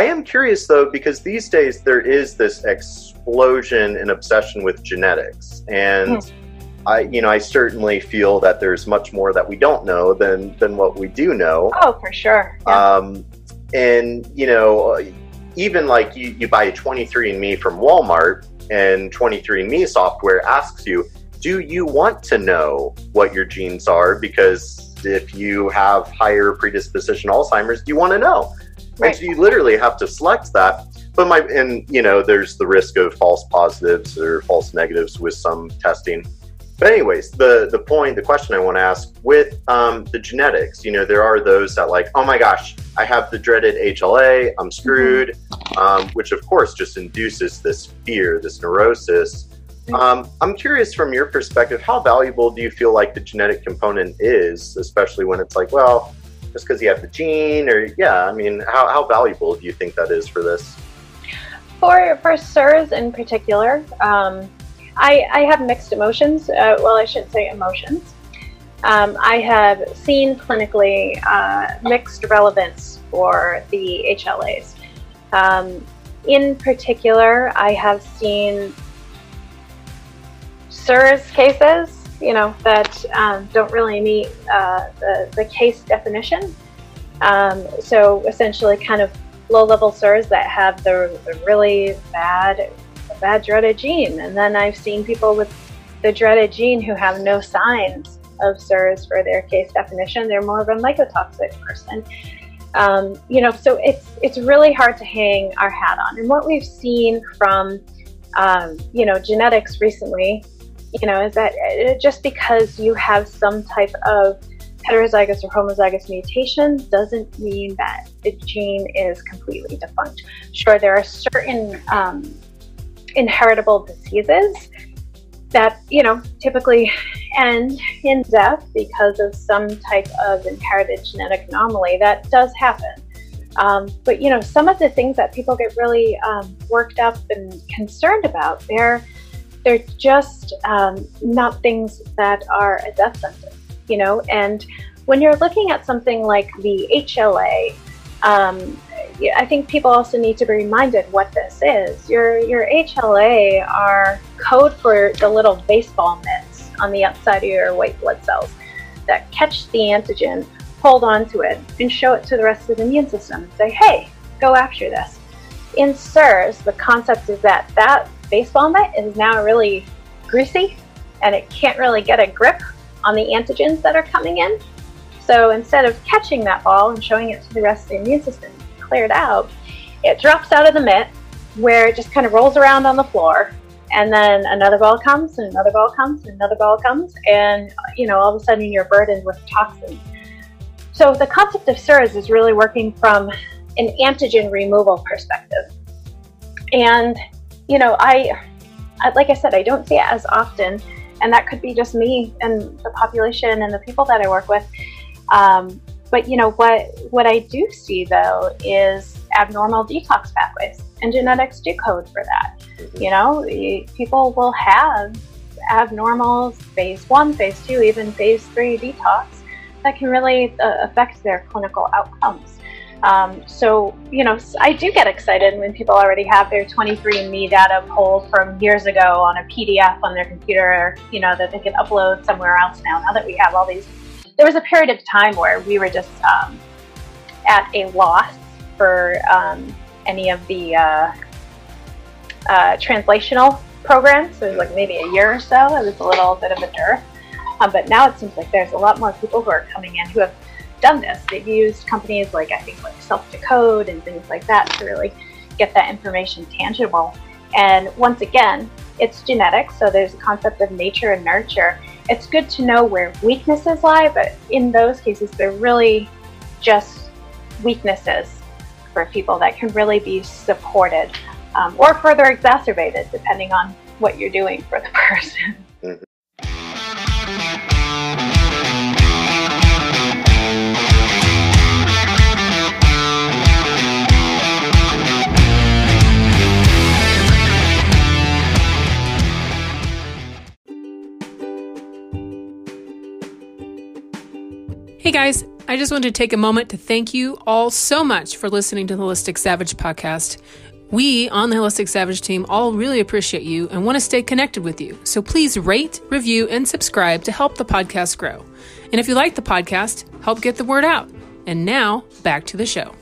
I am curious though, because these days there is this explosion and obsession with genetics. And mm. I, you know, I certainly feel that there's much more that we don't know than, than what we do know. Oh, for sure. Yeah. Um, and, you know, even like you, you buy a 23andMe from Walmart and 23andMe software asks you, do you want to know what your genes are? Because if you have higher predisposition Alzheimer's, do you want to know? Right. And you literally have to select that. But my and you know, there's the risk of false positives or false negatives with some testing. But anyways, the the point, the question I want to ask with um, the genetics, you know, there are those that like, oh my gosh, I have the dreaded HLA, I'm screwed, mm-hmm. um, which of course just induces this fear, this neurosis. Um, I'm curious from your perspective, how valuable do you feel like the genetic component is, especially when it's like, well, just because you have the gene, or yeah, I mean, how, how valuable do you think that is for this? For for CIRS in particular, um, I I have mixed emotions. Uh, well, I shouldn't say emotions. Um, I have seen clinically uh, mixed relevance for the HLAs. Um, in particular, I have seen CIRS cases, you know, that um, don't really meet uh, the, the case definition. Um, so essentially, kind of low-level CIRS that have the, the really bad, bad dreaded gene, and then I've seen people with the dreaded gene who have no signs of CIRS for their case definition. They're more of a mycotoxic person. Um, you know, so it's it's really hard to hang our hat on. And what we've seen from um, you know genetics recently you know, is that uh, just because you have some type of heterozygous or homozygous mutation doesn't mean that the gene is completely defunct. Sure, there are certain um, inheritable diseases that, you know, typically end in death because of some type of inherited genetic anomaly. That does happen. Um, but, you know, some of the things that people get really um, worked up and concerned about, they're they're just um, not things that are a death sentence, you know. And when you're looking at something like the HLA, um, I think people also need to be reminded what this is. Your your HLA are code for the little baseball mitts on the outside of your white blood cells that catch the antigen, hold on to it, and show it to the rest of the immune system and say, "Hey, go after this." In CIRS, the concept is that that baseball mitt is now really greasy and it can't really get a grip on the antigens that are coming in. So instead of catching that ball and showing it to the rest of the immune system cleared out, it drops out of the mitt where it just kind of rolls around on the floor. And then another ball comes, and another ball comes, and another ball comes, and you know, all of a sudden you're burdened with toxins. So the concept of CIRS is really working from an antigen removal perspective. And you know, I, like I said, I don't see it as often, and that could be just me and the population and the people that I work with. Um, but you know what? What I do see though is abnormal detox pathways, and genetics do code for that. Mm-hmm. You know, people will have abnormal phase one, phase two, even phase three detox that can really uh, affect their clinical outcomes. Um, so, you know, I do get excited when people already have their 23andMe data pulled from years ago on a PDF on their computer, you know, that they can upload somewhere else now, now that we have all these. There was a period of time where we were just um, at a loss for um, any of the uh, uh, translational programs. So it was like maybe a year or so. It was a little bit of a dearth. Um, but now it seems like there's a lot more people who are coming in who have done this. They've used companies like I think like Self Decode and things like that to really get that information tangible. And once again, it's genetics, so there's a concept of nature and nurture. It's good to know where weaknesses lie, but in those cases, they're really just weaknesses for people that can really be supported um, or further exacerbated depending on what you're doing for the person. Mm-hmm. Guys, I just wanted to take a moment to thank you all so much for listening to the Holistic Savage podcast. We on the Holistic Savage team all really appreciate you and want to stay connected with you. So please rate, review, and subscribe to help the podcast grow. And if you like the podcast, help get the word out. And now, back to the show.